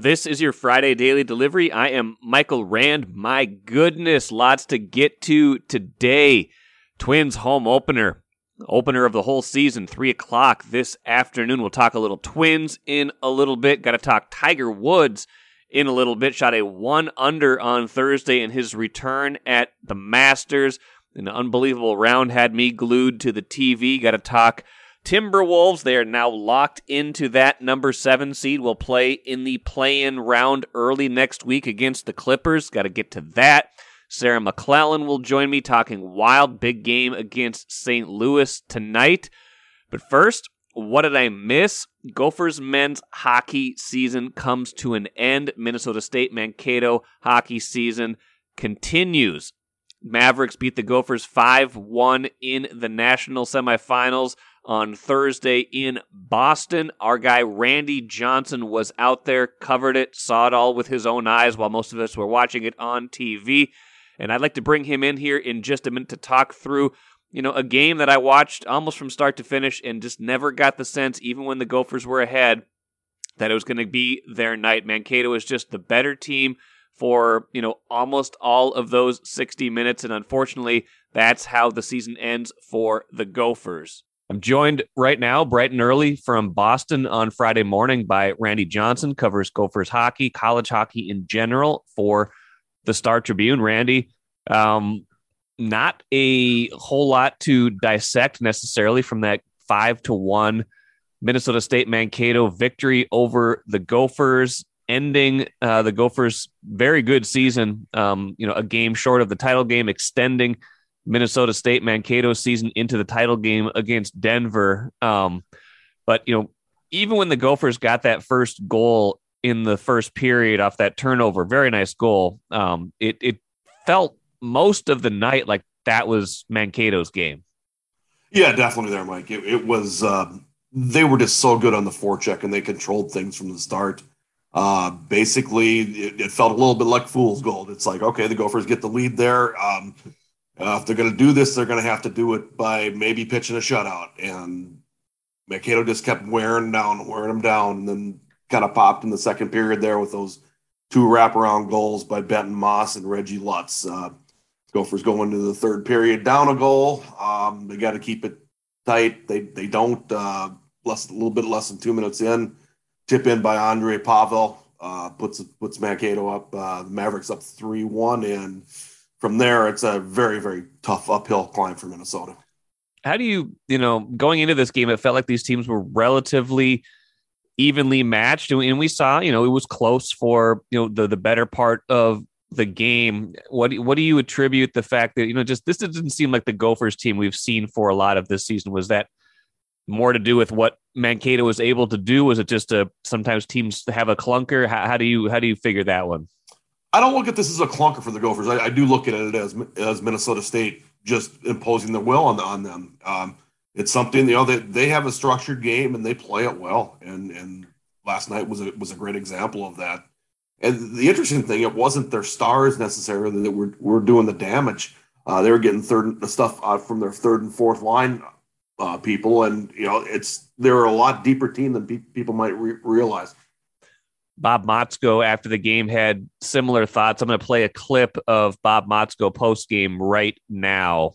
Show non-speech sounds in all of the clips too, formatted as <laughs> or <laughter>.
This is your Friday daily delivery. I am Michael Rand. My goodness, lots to get to today. Twins home opener, opener of the whole season, 3 o'clock this afternoon. We'll talk a little Twins in a little bit. Got to talk Tiger Woods in a little bit. Shot a one under on Thursday in his return at the Masters. An unbelievable round had me glued to the TV. Got to talk Timberwolves, they are now locked into that number seven seed. Will play in the play in round early next week against the Clippers. Got to get to that. Sarah McLellan will join me talking wild big game against St. Louis tonight. But first, what did I miss? Gophers men's hockey season comes to an end. Minnesota State Mankato hockey season continues. Mavericks beat the Gophers 5 1 in the national semifinals on Thursday in Boston. Our guy Randy Johnson was out there, covered it, saw it all with his own eyes while most of us were watching it on TV. And I'd like to bring him in here in just a minute to talk through, you know, a game that I watched almost from start to finish and just never got the sense, even when the Gophers were ahead, that it was going to be their night. Mankato is just the better team for, you know, almost all of those 60 minutes. And unfortunately, that's how the season ends for the Gophers. I'm joined right now, bright and early from Boston on Friday morning by Randy Johnson, covers Gophers hockey, college hockey in general for the Star Tribune. Randy, um, not a whole lot to dissect necessarily from that five to one Minnesota State Mankato victory over the Gophers, ending uh, the Gophers' very good season. Um, you know, a game short of the title game, extending Minnesota State Mankato season into the title game against Denver. Um, but you know, even when the Gophers got that first goal in the first period off that turnover, very nice goal. Um, it it felt most of the night like that was Mankato's game. Yeah, definitely there, Mike. It, it was um, they were just so good on the forecheck and they controlled things from the start. Uh, basically, it, it, felt a little bit like fool's gold. It's like, okay, the Gophers get the lead there. Um, uh, if they're going to do this, they're going to have to do it by maybe pitching a shutout. And Mankato just kept wearing down, wearing them down, and then kind of popped in the second period there with those two wraparound goals by Benton Maass and Reggie Lutz. Uh, Gophers go into the third period down a goal. Um, they got to keep it tight. They they don't. Uh, less a little bit less than two minutes in, tip in by Ondrej Pavel uh, puts puts Mankato up. Uh, Mavericks up three one and from there, it's a very, very tough uphill climb for Minnesota. How do you, you know, going into this game, it felt like these teams were relatively evenly matched, and we saw, you know, it was close for you know the the better part of the game. What what do you attribute the fact that you know just this didn't seem like the Gophers team we've seen for a lot of this season? Was that more to do with what Mankato was able to do? Was it just a sometimes teams have a clunker? How, how do you how do you figure that one? I don't look at this as a clunker for the Gophers. I, I do look at it as as Minnesota State just imposing their will on on them. Um, it's something you know they they have a structured game and they play it well. And and last night was a was a great example of that. And the interesting thing, it wasn't their stars necessarily that were were doing the damage. Uh, they were getting third stuff uh, from their third and fourth line uh, people, and you know it's they're a lot deeper team than pe- people might re- realize. Bob Motzko after the game had similar thoughts. I'm going to play a clip of Bob Motzko post game right now.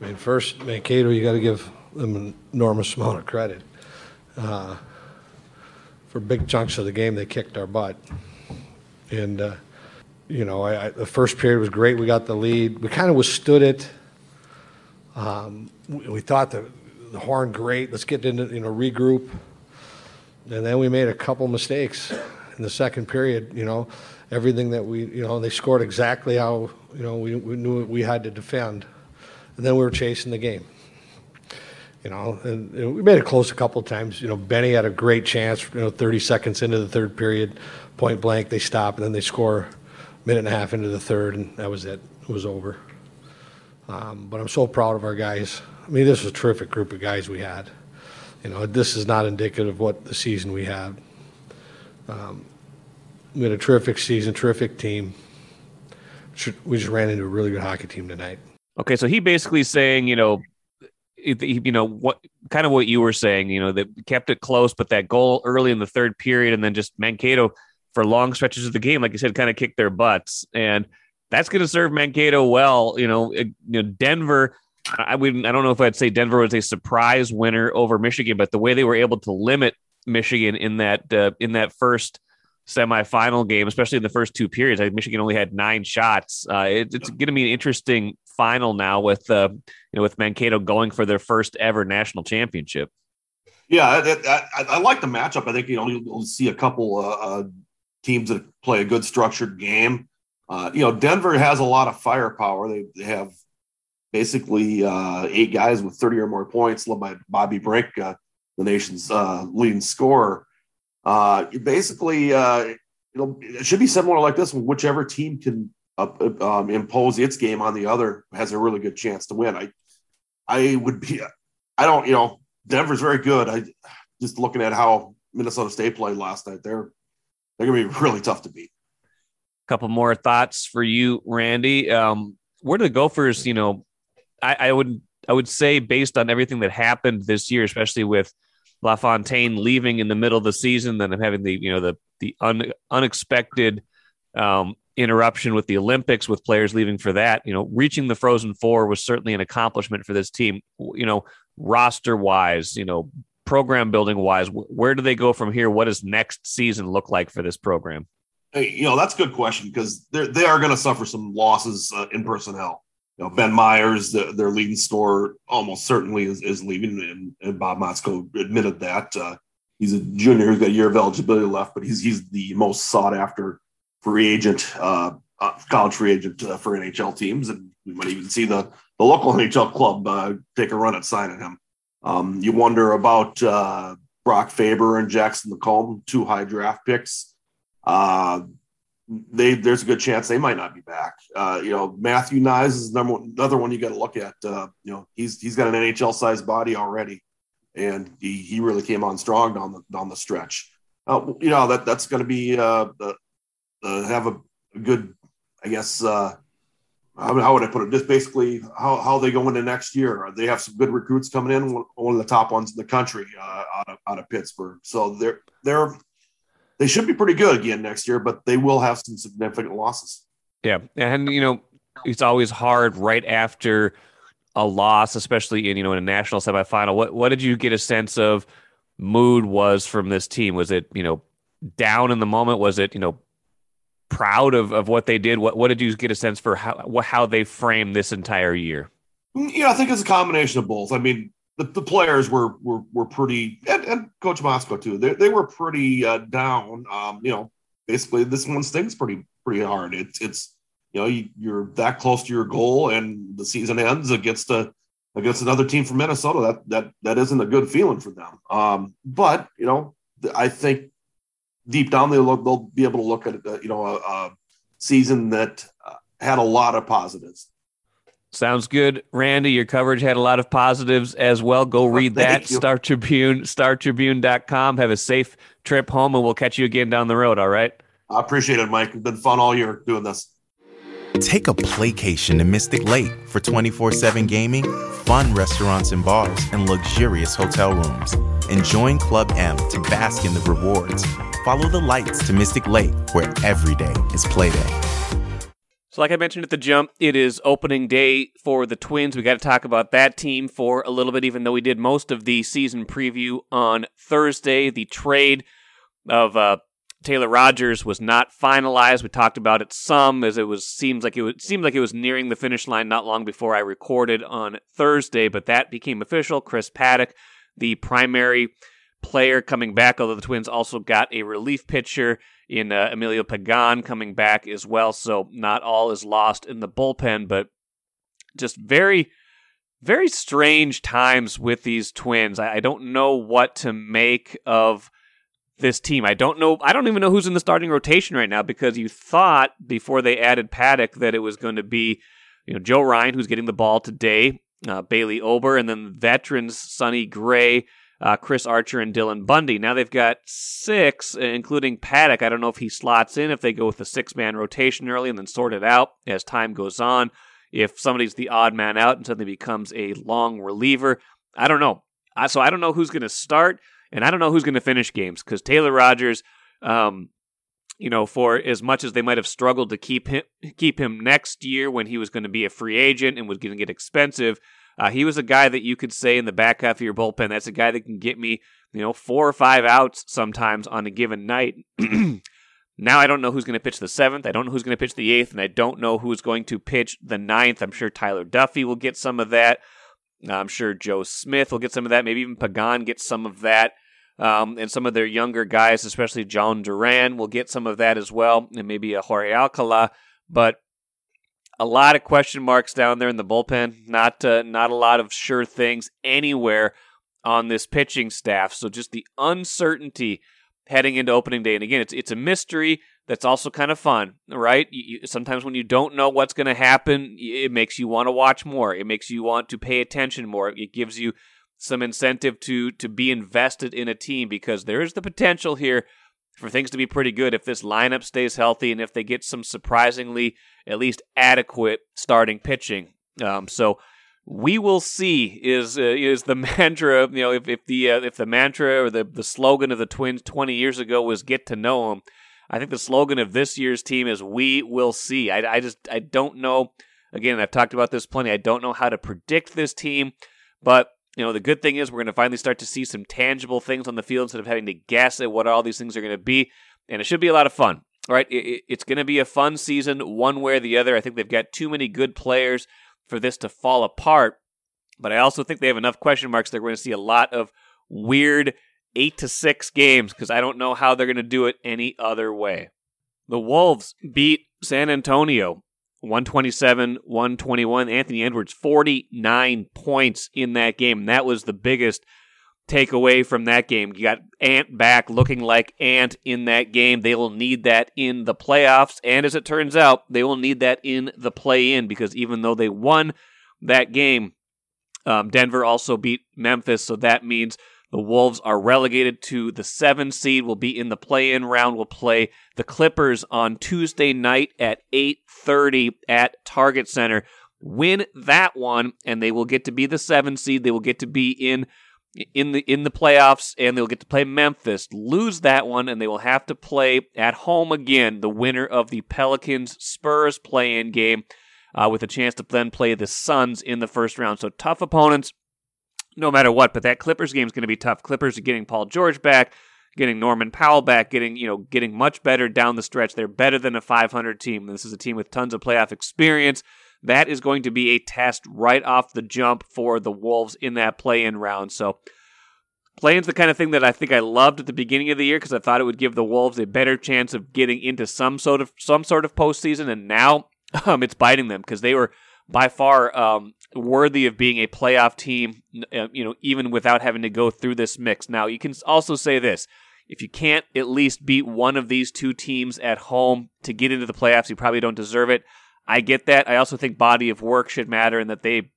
I mean, first, Mankato, you got to give them an enormous amount of credit. Uh, for big chunks of the game, they kicked our butt. And, uh, you know, I, I, the first period was great. We got the lead. We kind of withstood it. Um, we, we, thought the, the horn great. Let's get into, you know, regroup. And then we made a couple mistakes in the second period, you know, everything that we, you know, they scored exactly how, you know, we, we knew we had to defend. And then we were chasing the game. You know, and, and we made it close a couple of times. You know, Benny had a great chance, you know, 30 seconds into the third period, point blank, they stop, and then they score a minute and a half into the third, and that was it. It was over. Um, but I'm so proud of our guys. I mean, this was a terrific group of guys we had. You know, this is not indicative of what the season we had. Um, we had a terrific season, terrific team. We just ran into a really good hockey team tonight. Okay, so he basically saying, you know, you know what kind of what you were saying, you know, that kept it close, but that goal early in the third period, and then just Mankato for long stretches of the game, like you said, kind of kick their butts, and that's going to serve Mankato well. You know, you know Denver. I wouldn't. I don't know if I'd say Denver was a surprise winner over Michigan, but the way they were able to limit Michigan in that uh, in that first semifinal game, especially in the first two periods. I think Michigan only had nine shots. Uh, it, it's going to be an interesting final now with uh, you know with Mankato going for their first ever national championship. Yeah, I, I, I like the matchup. I think you know you'll see a couple uh, uh, teams that play a good structured game. Uh, you know, Denver has a lot of firepower. They, they have basically uh, eight guys with 30 or more points, led by Bobby Brink, the nation's leading scorer. Uh, basically, uh, it should be similar like this. Whichever team can um, impose its game on the other has a really good chance to win. I, I would be, I don't, you know, Denver's very good. I just looking at how Minnesota State played last night. They're they're to be <laughs> really tough to beat. A couple more thoughts for you, Randy. Um, where do the Gophers? You know, I, I would I would say based on everything that happened this year, especially with LaFontaine leaving in the middle of the season, then having the you know the the un, unexpected um, interruption with the Olympics, with players leaving for that. You know, reaching the Frozen Four was certainly an accomplishment for this team. You know, roster wise, you know, program building wise, where do they go from here? What does next season look like for this program? Hey, you know, that's a good question because they they are going to suffer some losses uh, in personnel. You know, Ben Meyers, the, their leading scorer, almost certainly is, is leaving, and, and Bob Motzko admitted that. Uh, he's a junior who's got a year of eligibility left, but he's he's the most sought after free agent, uh, uh, college free agent uh, for NHL teams, and we might even see the the local <laughs> NHL club uh, take a run at signing him. Um, you wonder about uh, Brock Faber and Jackson LaCombe, two high draft picks. Uh, they there's a good chance they might not be back. Uh, you know, Matthew Knies is number one, another one you got to look at. Uh, you know, he's he's got an NHL sized body already, and he, he really came on strong down the down the stretch. Uh, you know that that's going to be uh, the, have a, good, I guess. Uh, how, how would I put it? Just basically how, how they go into next year. They have some good recruits coming in, one of the top ones in the country uh, out, of, out of Pittsburgh. So they're they're they should be pretty good again next year, but they will have some significant losses. Yeah, and you know it's always hard right after a loss, especially in you know in a national semifinal. What what did you get a sense of mood was from this team? Was it you know down in the moment? Was it you know proud of, of what they did? What what did you get a sense for how how they framed this entire year? Mm, yeah, I think it's a combination of both. I mean, the, the players were were were pretty, and, and Coach Motzko too. They they were pretty uh, down. Um, you know, basically this one stings pretty pretty hard. It's it's you know you, you're that close to your goal, and the season ends against a against another team from Minnesota. That that that isn't a good feeling for them. Um, but you know, I think deep down they'll they'll be able to look at uh, you know a, a season that uh, had a lot of positives. Sounds good, Randy. Your coverage had a lot of positives as well. Go oh, read that. Star Tribune, StarTribune.com. Have a safe trip home, and we'll catch you again down the road. All right. I appreciate it, Mike. It's been fun all year doing this. Take a playcation to Mystic Lake for 24 7 gaming, fun restaurants and bars, and luxurious hotel rooms. And join Club M to bask in the rewards. Follow the lights to Mystic Lake, where every day is playday. So, like I mentioned at the jump, it is opening day for the Twins. We got to talk about that team for a little bit, even though we did most of the season preview on Thursday. The trade of uh, Taylor Rogers was not finalized. We talked about it some, as it was seems like it was, seemed like it was nearing the finish line not long before I recorded on Thursday, but that became official. Chris Paddack, the primary player coming back, although the Twins also got a relief pitcher in uh, Emilio Pagan coming back as well. So not all is lost in the bullpen, but just very, very strange times with these Twins. I, I don't know what to make of this team. I don't know. I don't even know who's in the starting rotation right now because you thought before they added Paddack that it was going to be, you know, Joe Ryan who's getting the ball today, uh, Bailey Ober, and then veterans Sonny Gray, uh, Chris Archer, and Dylan Bundy. Now they've got six, including Paddack. I don't know if he slots in if they go with the six man rotation early and then sort it out as time goes on. If somebody's the odd man out and suddenly becomes a long reliever, I don't know. So I don't know who's going to start. And I don't know who's going to finish games because Taylor Rogers, um, you know, for as much as they might have struggled to keep him keep him next year when he was going to be a free agent and was going to get expensive, uh, he was a guy that you could say in the back half of your bullpen. That's a guy that can get me, you know, four or five outs sometimes on a given night. <clears throat> now I don't know who's going to pitch the seventh. I don't know who's going to pitch the eighth, and I don't know who's going to pitch the ninth. I'm sure Tyler Duffey will get some of that. I'm sure Joe Smith will get some of that. Maybe even Pagan gets some of that. Um, and some of their younger guys, especially Jhoan Duran, will get some of that as well, and maybe a Jorge Alcala. But a lot of question marks down there in the bullpen. Not uh, not a lot of sure things anywhere on this pitching staff. So just the uncertainty heading into opening day. And again, it's it's a mystery that's also kind of fun, right? You, sometimes when you don't know what's going to happen, it makes you want to watch more. It makes you want to pay attention more. It gives you some incentive to to be invested in a team because there is the potential here for things to be pretty good if this lineup stays healthy and if they get some surprisingly at least adequate starting pitching. Um, so we will see is uh, is the <laughs> mantra you know if, if the uh, if the mantra or the the slogan of the Twins 20 years ago was get to know them. I think the slogan of this year's team is we will see. I, I just I don't know. Again, I've talked about this plenty. I don't know how to predict this team, but you know, the good thing is we're going to finally start to see some tangible things on the field instead of having to guess at what all these things are going to be. And it should be a lot of fun. Right, it, it's going to be a fun season, one way or the other. I think they've got too many good players for this to fall apart. But I also think they have enough question marks. They're going to see a lot of weird eight to six games because I don't know how they're going to do it any other way. The Wolves beat San Antonio 127, 121. Anthony Edwards, 49 points in that game. That was the biggest takeaway from that game. You got Ant back looking like Ant in that game. They will need that in the playoffs. And as it turns out, they will need that in the play in because even though they won that game, um, Denver also beat Memphis. So that means the Wolves are relegated to the seven seed. Will be in the play-in round. Will play the Clippers on Tuesday night at 8:30 at Target Center. Win that one, and they will get to be the seven seed. They will get to be in in the in the playoffs, and they'll get to play Memphis. Lose that one, and they will have to play at home again. The winner of the Pelicans Spurs play-in game, uh, with a chance to then play the Suns in the first round. So tough opponents no matter what. But that Clippers game is going to be tough. Clippers are getting Paul George back, getting Norman Powell back, getting you know getting much better down the stretch. They're better than a 500 team. This is a team with tons of playoff experience. That is going to be a test right off the jump for the Wolves in that play-in round. So. Play-in's the kind of thing that I think I loved at the beginning of the year because I thought it would give the Wolves a better chance of getting into some sort of some sort of postseason, and now <laughs> um, it's biting them because they were by far um, worthy of being a playoff team, uh, you know, even without having to go through this mix. Now, you can also say this. If you can't at least beat one of these two teams at home to get into the playoffs, you probably don't deserve it. I get that. I also think body of work should matter and that they,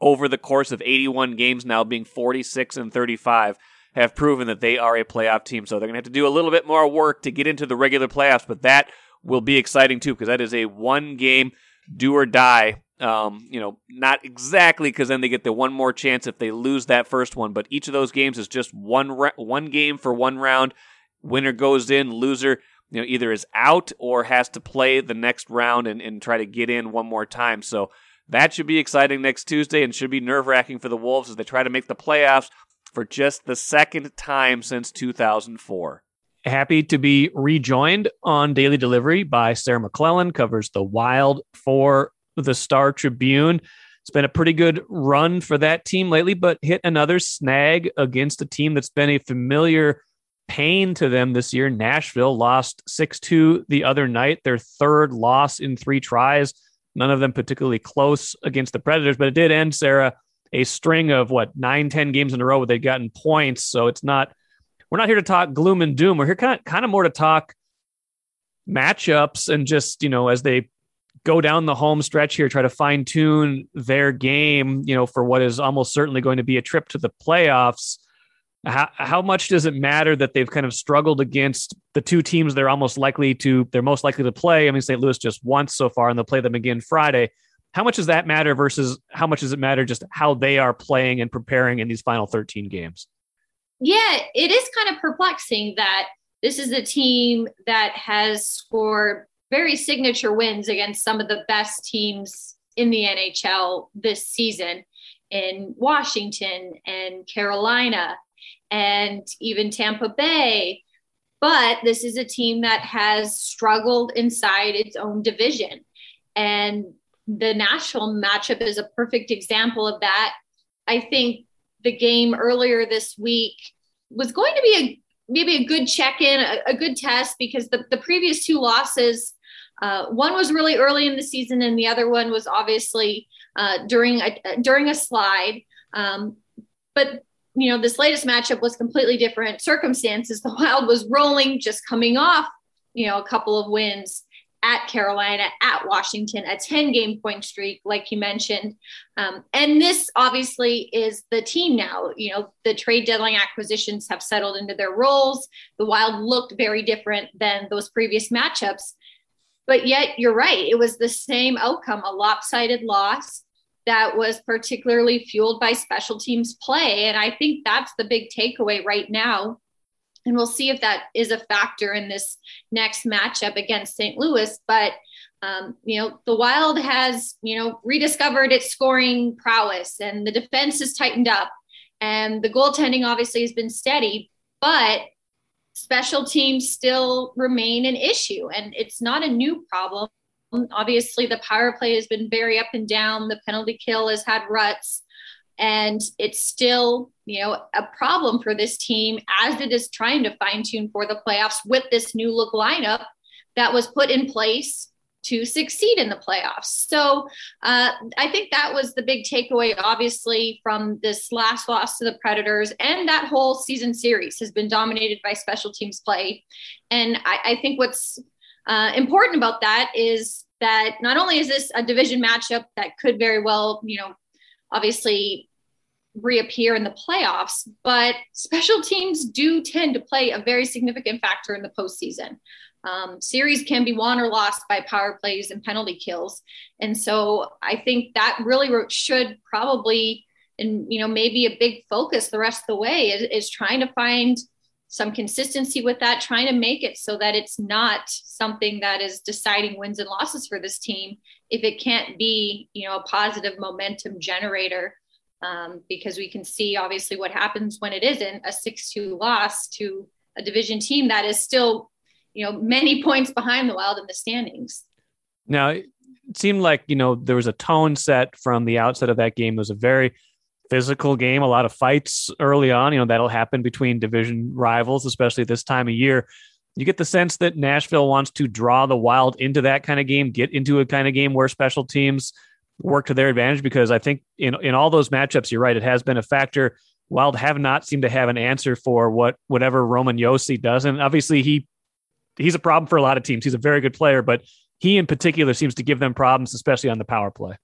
over the course of 81 games now, being 46 and 35, have proven that they are a playoff team. So they're going to have to do a little bit more work to get into the regular playoffs, but that will be exciting too because that is a one game do or die um, you know, not exactly because then they get the one more chance if they lose that first one. But each of those games is just one ra- one game for one round. Winner goes in, loser you know either is out or has to play the next round and, and try to get in one more time. So that should be exciting next Tuesday and should be nerve wracking for the Wolves as they try to make the playoffs for just the second time since 2004. Happy to be rejoined on Daily Delivery by Sarah McLellan, covers the Wild for the Star Tribune. It's been a pretty good run for that team lately, but hit another snag against a team that's been a familiar pain to them this year. Nashville lost 6 2 the other night, their third loss in three tries. None of them particularly close against the Predators, but it did end, Sarah, a string of what, nine, 10 games in a row where they've gotten points. So it's not, we're not here to talk gloom and doom. We're here kind of, kind of more to talk matchups and just, you know, as they go down the home stretch here, try to fine tune their game, you know, for what is almost certainly going to be a trip to the playoffs. How, how much does it matter that they've kind of struggled against the two teams they're almost likely to, they're most likely to play? I mean, St. Louis just once so far, and they'll play them again Friday. How much does that matter versus how much does it matter just how they are playing and preparing in these final 13 games? Yeah, it is kind of perplexing that this is a team that has scored very signature wins against some of the best teams in the NHL this season in Washington and Carolina and even Tampa Bay. But this is a team that has struggled inside its own division. And the Nashville matchup is a perfect example of that. I think the game earlier this week was going to be a maybe a good check-in, a, a good test because the, the previous two losses, uh, one was really early in the season and the other one was obviously uh, during a during a slide. Um, but you know, this latest matchup was completely different circumstances. The Wild was rolling, just coming off, you know, a couple of wins at Carolina, at Washington, a 10 game point streak, like you mentioned. Um, and this obviously is the team now. You know, the trade deadline acquisitions have settled into their roles. The Wild looked very different than those previous matchups. But yet, you're right. It was the same outcome a lopsided loss that was particularly fueled by special teams play. And I think that's the big takeaway right now and we'll see if that is a factor in this next matchup against St. Louis. But um, you know, the Wild has you know rediscovered its scoring prowess, and the defense has tightened up, and the goaltending obviously has been steady, but special teams still remain an issue, and it's not a new problem. Obviously, the power play has been very up and down. The penalty kill has had ruts and it's still you know a problem for this team as it is trying to fine tune for the playoffs with this new look lineup that was put in place to succeed in the playoffs. So uh, I think that was the big takeaway, obviously, from this last loss to the Predators. And that whole season series has been dominated by special teams play. And I, I think what's uh, important about that is that not only is this a division matchup that could very well, you know, obviously reappear in the playoffs, but special teams do tend to play a very significant factor in the postseason. Um, series can be won or lost by power plays and penalty kills, and so I think that really should probably, and you know, maybe a big focus the rest of the way is, is trying to find some consistency with that, trying to make it so that it's not something that is deciding wins and losses for this team if it can't be, you know, a positive momentum generator. Um, because we can see obviously what happens when it isn't a 6-2 loss to a division team that is still you know many points behind the wild in the standings. Now it seemed like you know there was a tone set from the outset of that game. It was a very physical game a lot of fights early on you know that'll happen between division rivals especially at this time of year. You get the sense that nashville wants to draw the wild into that kind of game get into a kind of game where special teams work to their advantage because I think in in all those matchups, you're right, it has been a factor. Wild have not seemed to have an answer for what whatever Roman Josi does, and obviously he he's a problem for a lot of teams. He's a very good player, but he in particular seems to give them problems, especially on the power play.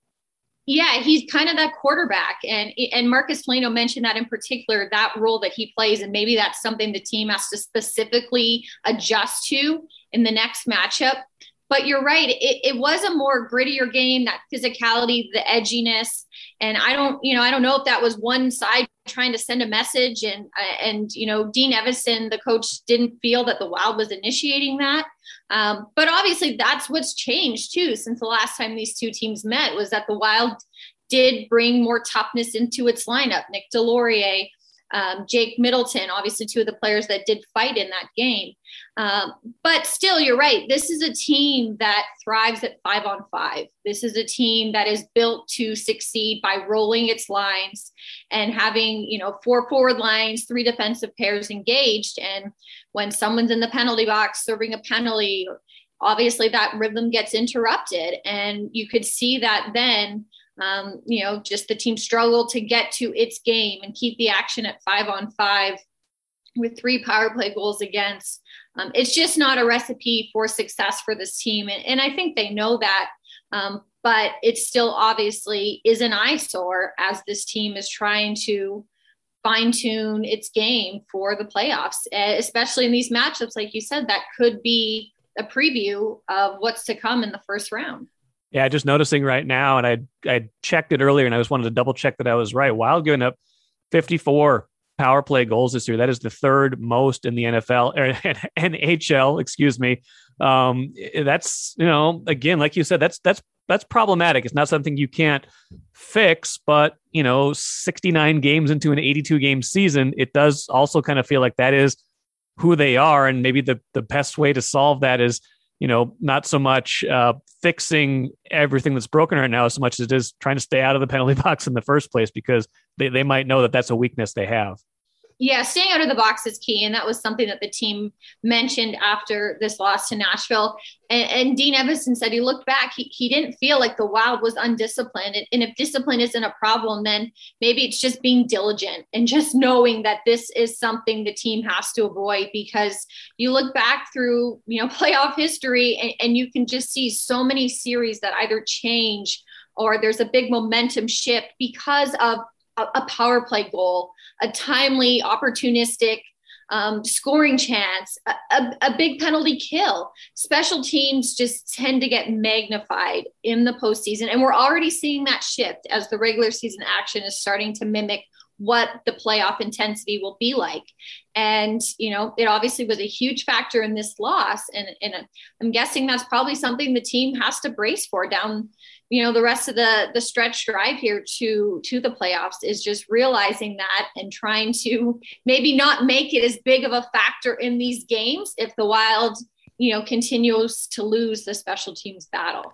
Yeah, he's kind of that quarterback, and and Marcus Foligno mentioned that in particular that role that he plays, and maybe that's something the team has to specifically adjust to in the next matchup but you're right. It, it was a more grittier game, that physicality, the edginess. And I don't, you know, I don't know if that was one side trying to send a message and, and, you know, Dean Evason, the coach didn't feel that the wild was initiating that. Um, but obviously that's what's changed too, since the last time these two teams met was that the wild did bring more toughness into its lineup. Nick Deslauriers, um, Jake Middleton, obviously two of the players that did fight in that game. Um, but still, you're right. This is a team that thrives at five on five. This is a team that is built to succeed by rolling its lines and having, you know, four forward lines, three defensive pairs engaged. And when someone's in the penalty box serving a penalty, obviously that rhythm gets interrupted. And you could see that then um, you know, just the team struggled to get to its game and keep the action at five on five with three power play goals against. Um, it's just not a recipe for success for this team. And, and I think they know that. Um, but it still obviously is an eyesore as this team is trying to fine tune its game for the playoffs, especially in these matchups, like you said, that could be a preview of what's to come in the first round. Yeah, just noticing right now, and I I checked it earlier, and I just wanted to double check that I was right. Wild giving up 54 power play goals this year. That is the third most in the NFL or <laughs> NHL, excuse me. Um, that's you know, again, like you said, that's that's that's problematic. It's not something you can't fix, but you know, 69 games into an 82 game season, it does also kind of feel like that is who they are, and maybe the the best way to solve that is you know, not so much uh, fixing everything that's broken right now, as much as it is trying to stay out of the penalty <laughs> box in the first place because they, they might know that that's a weakness they have. Yeah, staying out of the box is key. And that was something that the team mentioned after this loss to Nashville. And, and Dean Evason said he looked back, he, he didn't feel like the Wild was undisciplined. And if discipline isn't a problem, then maybe it's just being diligent and just knowing that this is something the team has to avoid because you look back through, you know, <laughs> playoff history and, and you can just see so many series that either change or there's a big momentum shift because of a, power play goal, a timely, opportunistic um, scoring chance, a, a, a, big penalty kill. Special teams just tend to get magnified in the postseason. And we're already seeing that shift as the regular season action is starting to mimic what the playoff intensity will be like. And, you know, it obviously was a huge factor in this loss. And, and I'm guessing that's probably something the team has to brace for down you know the rest of the the stretch drive here to to the playoffs is just realizing that and trying to maybe not make it as big of a factor in these games if the wild you know continues to lose the special teams battle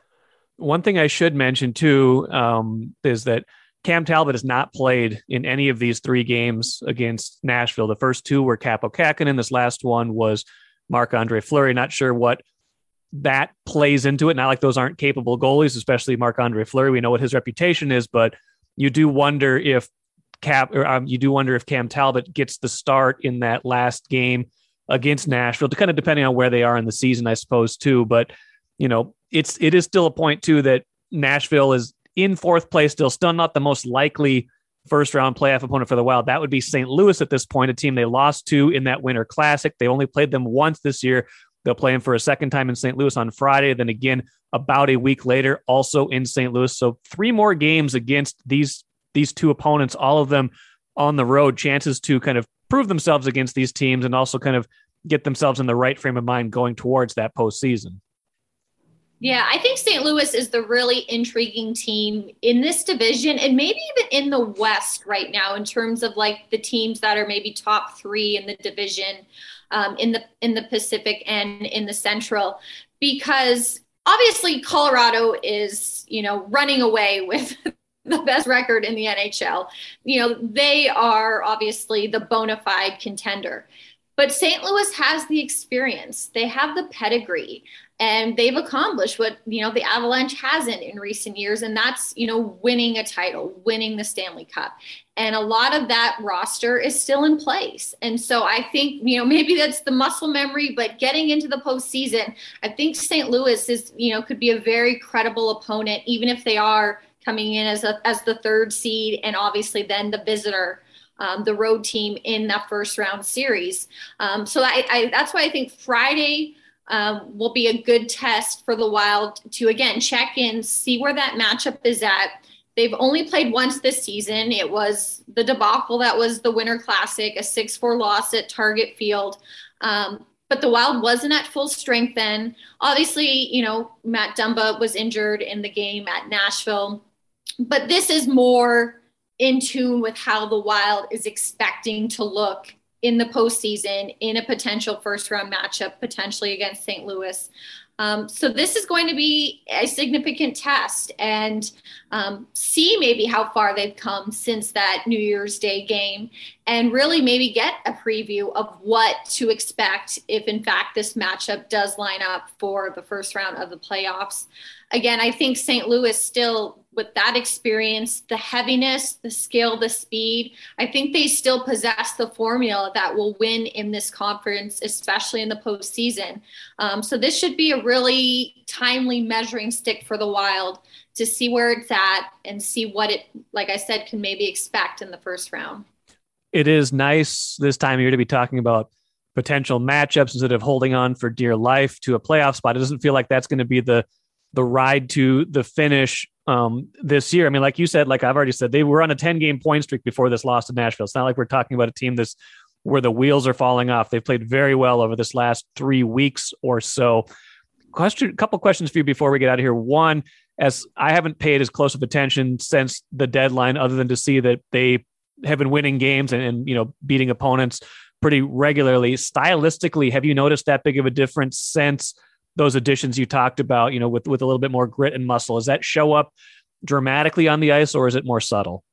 one thing i should mention too um, is that cam talbot has not played in any of these three games against nashville the first two were kaapo kähkönen this last one was marc andre fleury not sure what that plays into it. Not like those aren't capable goalies, especially Marc Andre Fleury. We know what his reputation is, but you do wonder if Cap or um, you do wonder if Cam Talbot gets the start in that last game against Nashville, kind of depending on where they are in the season, I suppose too. But you know, it's it is still a point too that Nashville is in fourth place, still still not the most likely first round playoff opponent for the Wild. That would be St. Louis at this point, a team they lost to in that Winter Classic. They only played them once this year. They'll play him for a second time in St. Louis on Friday, then again about a week later, also in St. Louis. So three more games against these these two opponents, all of them on the road, chances to kind of prove themselves against these teams and also kind of get themselves in the right frame of mind going towards that postseason. Yeah, I think St. Louis is the really intriguing team in this division and maybe even in the West right now in terms of like the teams that are maybe top three in the division um, in the in the Pacific and in the Central, because obviously Colorado is you know running away with <laughs> the best record in the NHL. You know they are obviously the bona fide contender. But St. Louis has the experience. They have the pedigree and they've accomplished what you know the avalanche hasn't in recent years and that's you know winning a title winning the stanley cup and a lot of that roster is still in place and so i think you know maybe that's the muscle memory but getting into the postseason i think st louis is you know could be a very credible opponent even if they are coming in as a as the third seed and obviously then the visitor um, the road team in that first round series um, so I, I that's why i think friday um, will be a good test for the Wild to again check in, see where that matchup is at. They've only played once this season. It was the debacle that was the Winter Classic, a 6 4 loss at Target Field. Um, but the Wild wasn't at full strength then. Obviously, you know, Matt Dumba was injured in the game at Nashville. But this is more in tune with how the Wild is expecting to look in the postseason in a potential first round matchup, potentially against St. Louis. Um, so this is going to be a significant test and um, see maybe how far they've come since that New Year's Day game and really maybe get a preview of what to expect if in fact this matchup does line up for the first round of the playoffs. Again, I think St. Louis still with that experience, the heaviness, the skill, the speed, I think they still possess the formula that will win in this conference, especially in the postseason. Um, so this should be a really timely measuring stick for the Wild to see where it's at and see what it, like I said, can maybe expect in the first round. It is nice this time of year to be talking about potential matchups instead of holding on for dear life to a playoff spot. It doesn't feel like that's going to be the the ride to the finish um, this year. I mean, like you said, like I've already said, they were on a 10 game point streak before this loss to Nashville. It's not like we're talking about a team that's where the wheels are falling off. They've played very well over this last three weeks or so. Question, a couple questions for you before we get out of here. One, as I haven't paid as close of attention since the deadline, other than to see that they have been winning games and, and you know beating opponents pretty regularly. Stylistically, have you noticed that big of a difference since those additions you talked about? You know, with with a little bit more grit and muscle. Does that show up dramatically on the ice, or is it more subtle?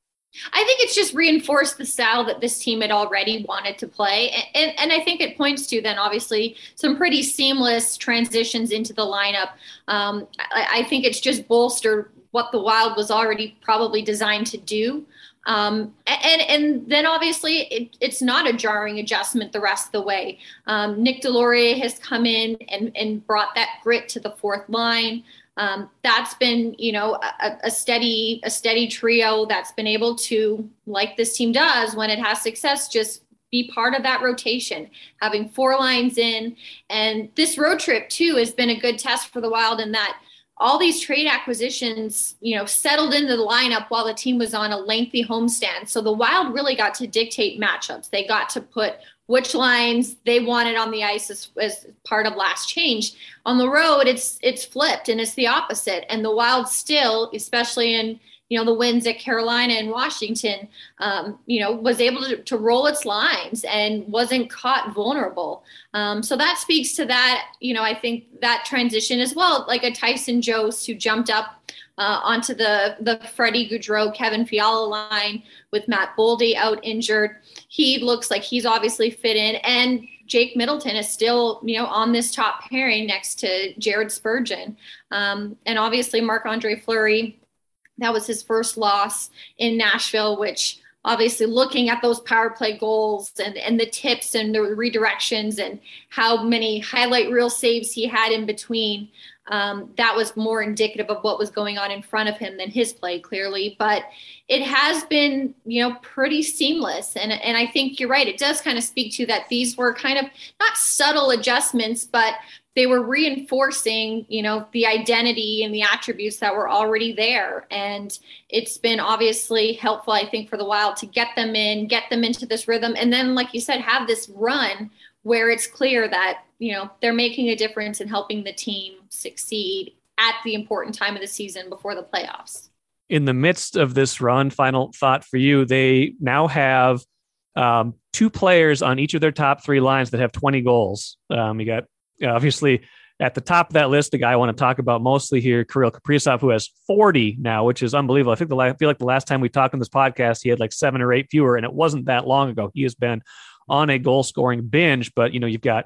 I think it's just reinforced the style that this team had already wanted to play. And, and, and, I think it points to then obviously some pretty seamless transitions into the lineup. Um, I, I, think it's just bolstered what the Wild was already probably designed to do. Um, and and then obviously it, it's not a jarring adjustment the rest of the way. Um, Nick Deslauriers has come in and, and brought that grit to the fourth line. Um, that's been you know a, a, steady a steady trio that's been able to like this team does when it has success just be part of that rotation having four lines in and this road trip too has been a good test for the wild in that all these trade acquisitions, you know, settled into the lineup while the team was on a lengthy homestand. So the Wild really got to dictate matchups. They got to put which lines they wanted on the ice as, as part of last change. On the road, it's it's flipped and it's the opposite. And the Wild still, especially in you know the wins at Carolina and Washington, um, you know was able to, to, roll its lines and wasn't caught vulnerable. Um, so that speaks to that. You know, I think that transition as well, like a Tyson Jost who jumped up uh, onto the the Freddie Gaudreau Kevin Fiala line with Matt Boldy out injured. He looks like he's obviously fit in and. Jake Middleton is still, you know, on this top pairing next to Jared Spurgeon, um, and obviously Marc Andre Fleury that was his first loss in Nashville, which obviously looking at those power play goals and, and the tips and the redirections and how many highlight reel saves he had in between, um, that was more indicative of what was going on in front of him than his play, clearly. But it has been, you know, pretty seamless. And, and I think you're right. It does kind of speak to that these were kind of not subtle adjustments, but they were reinforcing you know the identity and the attributes that were already there. And it's been obviously helpful i think for the wild to get them in get them into this rhythm. And then like you said have this run where it's clear that you know they're making a difference in helping the team succeed at the important time of the season before the playoffs. In the midst of this run final thought for you they now have um, two players on each of their top three lines that have 20 goals. Um, you got obviously at the top of that list, the guy I want to talk about mostly here, Kirill Kaprizov, who has 40 now, which is unbelievable. I think the I feel like the last time we talked on this podcast, he had like seven or eight fewer, and it wasn't that long ago. He has been on a goal scoring binge, but you know, you've got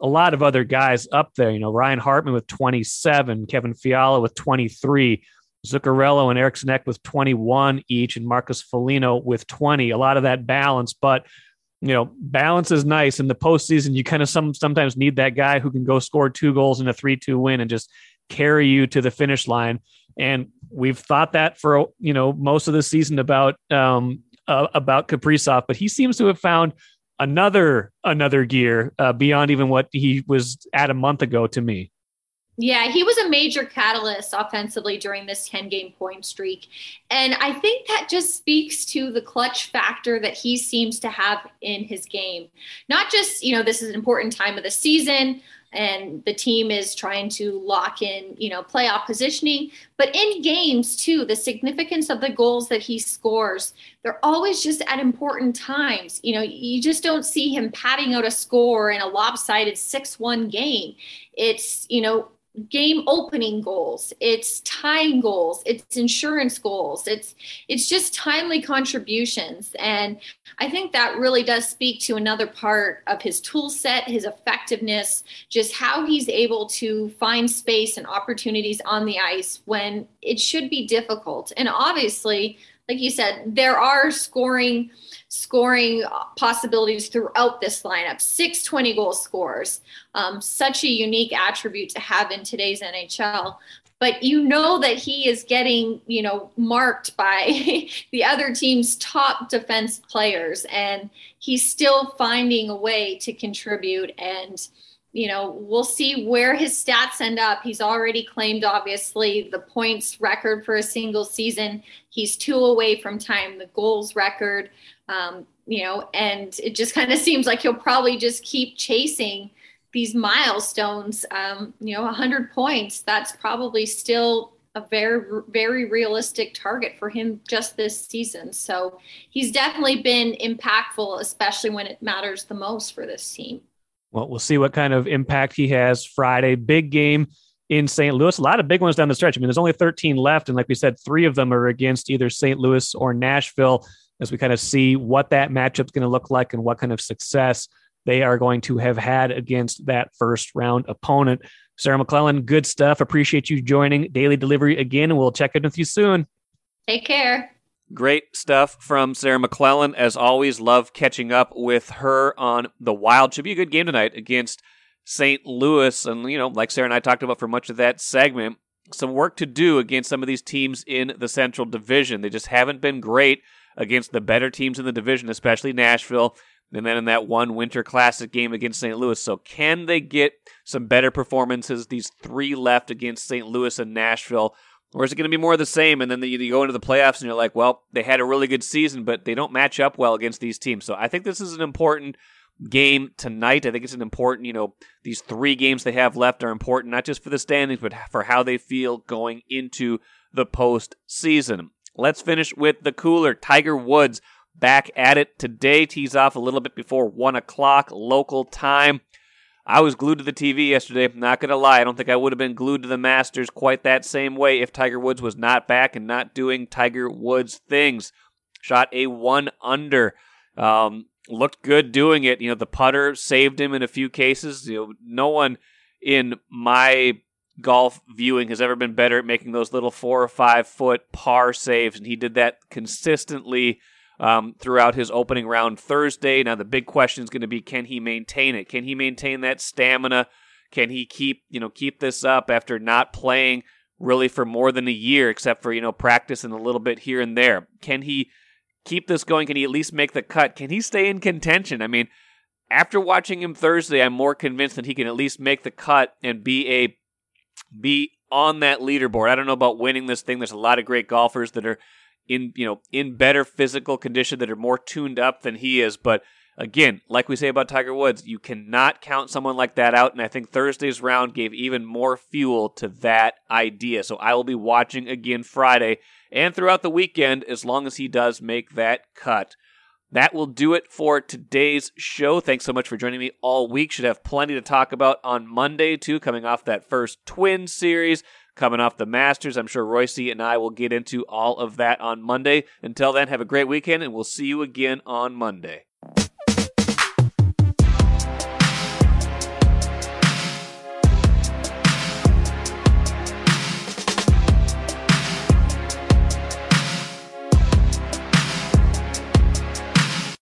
a lot of other guys up there. You know, Ryan Hartman with 27, Kevin Fiala with 23, Zuccarello and Eriksson Ek with 21 each, and Marcus Foligno with 20. A lot of that balance, but you know, balance is nice in the postseason. You kind of some sometimes need that guy who can go score two goals in a three-two win and just carry you to the finish line. And we've thought that for you know most of the season about um, uh, about Kaprizov, but he seems to have found another another gear uh, beyond even what he was at a month ago to me. Yeah, he was a major catalyst offensively during this 10 game point streak. And I think that just speaks to the clutch factor that he seems to have in his game. Not just, you know, this is an important time of the season and the team is trying to lock in, you know, playoff positioning, but in games too, the significance of the goals that he scores, they're always just at important times. You know, you just don't see him padding out a score in a lopsided 6 1 game. It's, you know, game opening goals it's tying goals it's insurance goals it's it's just timely contributions. And i think that really does speak to another part of his tool set his effectiveness just how he's able to find space and opportunities on the ice when it should be difficult. And obviously like you said there are scoring scoring possibilities throughout this lineup. Six 20 goal scores, um, such a unique attribute to have in today's NHL. But you know that he is getting, you know, marked by <laughs> the other team's top defense players, and he's still finding a way to contribute. And you know, we'll see where his stats end up. He's already claimed, obviously, the points record for a single season. He's two away from tying the goals record, um, you know, and it just kind of <laughs> seems like he'll probably just keep chasing these milestones. Um, you know, 100 points, that's probably still a very, very realistic target for him just this season. So he's definitely been impactful, especially when it matters the most for this team. Well, we'll see what kind of impact he has Friday. Big game in St. Louis. A lot of big ones down the stretch. I mean, there's only 13 left. And like we said, three of them are against either St. Louis or Nashville as we kind of see what that matchup's going to look like and what kind of success they are going to have had against that first round opponent. Sarah McLellan, good stuff. Appreciate you joining Daily Delivery again, we'll check in with you soon. Take care. Great stuff from Sarah McLellan. As always, love catching up with her on the Wild. Should be a good game tonight against St. Louis. And, you know, like Sarah and I talked about for much of that segment, some work to do against some of these teams in the Central Division. They just haven't been great against the better teams in the division, especially Nashville. And then in that one Winter Classic game against St. Louis. So, can they get some better performances? These three left against St. Louis and Nashville or is it going to be more of the same? And then the, you go into the playoffs and you're like, well, they had a really good season, but they don't match up well against these teams. So I think this is an important game tonight. I think it's an important, you know, these three games they have left are important, not just for the standings, but for how they feel going into the postseason. Let's finish with the cooler. Tiger Woods back at it today. Tees off a little bit before 1 o'clock local time. I was glued to the TV yesterday. Not going to lie. I don't think I would have been glued to the Masters quite that same way if Tiger Woods was not back and not doing Tiger Woods things. Shot a one under. Um, looked good doing it. You know, the putter saved him in a few cases. You know, no one in my golf viewing has ever been better at making those little four or five foot par saves, and he did that consistently um, throughout his opening round Thursday. Now the big question is going to be: Can he maintain it? Can he maintain that stamina? Can he keep you know keep this up after not playing really for more than a year, except for you know practice and a little bit here and there? Can he keep this going? Can he at least make the cut? Can he stay in contention? I mean, after watching him Thursday, I'm more convinced that he can at least make the cut and be a be on that leaderboard. I don't know about winning this thing. There's a lot of great golfers that are in you know in better physical condition that are more tuned up than he is. But again like we say about tiger woods you cannot count someone like that out. And i think thursday's round gave even more fuel to that idea. So i will be watching again friday and throughout the weekend as long as he does make that cut. That will do it for today's show. Thanks so much for joining me all week. Should have plenty to talk about on Monday, too, coming off that first Twin series coming off the Masters. I'm sure Royce and I will get into all of that on Monday. Until then, have a great weekend, and we'll see you again on Monday.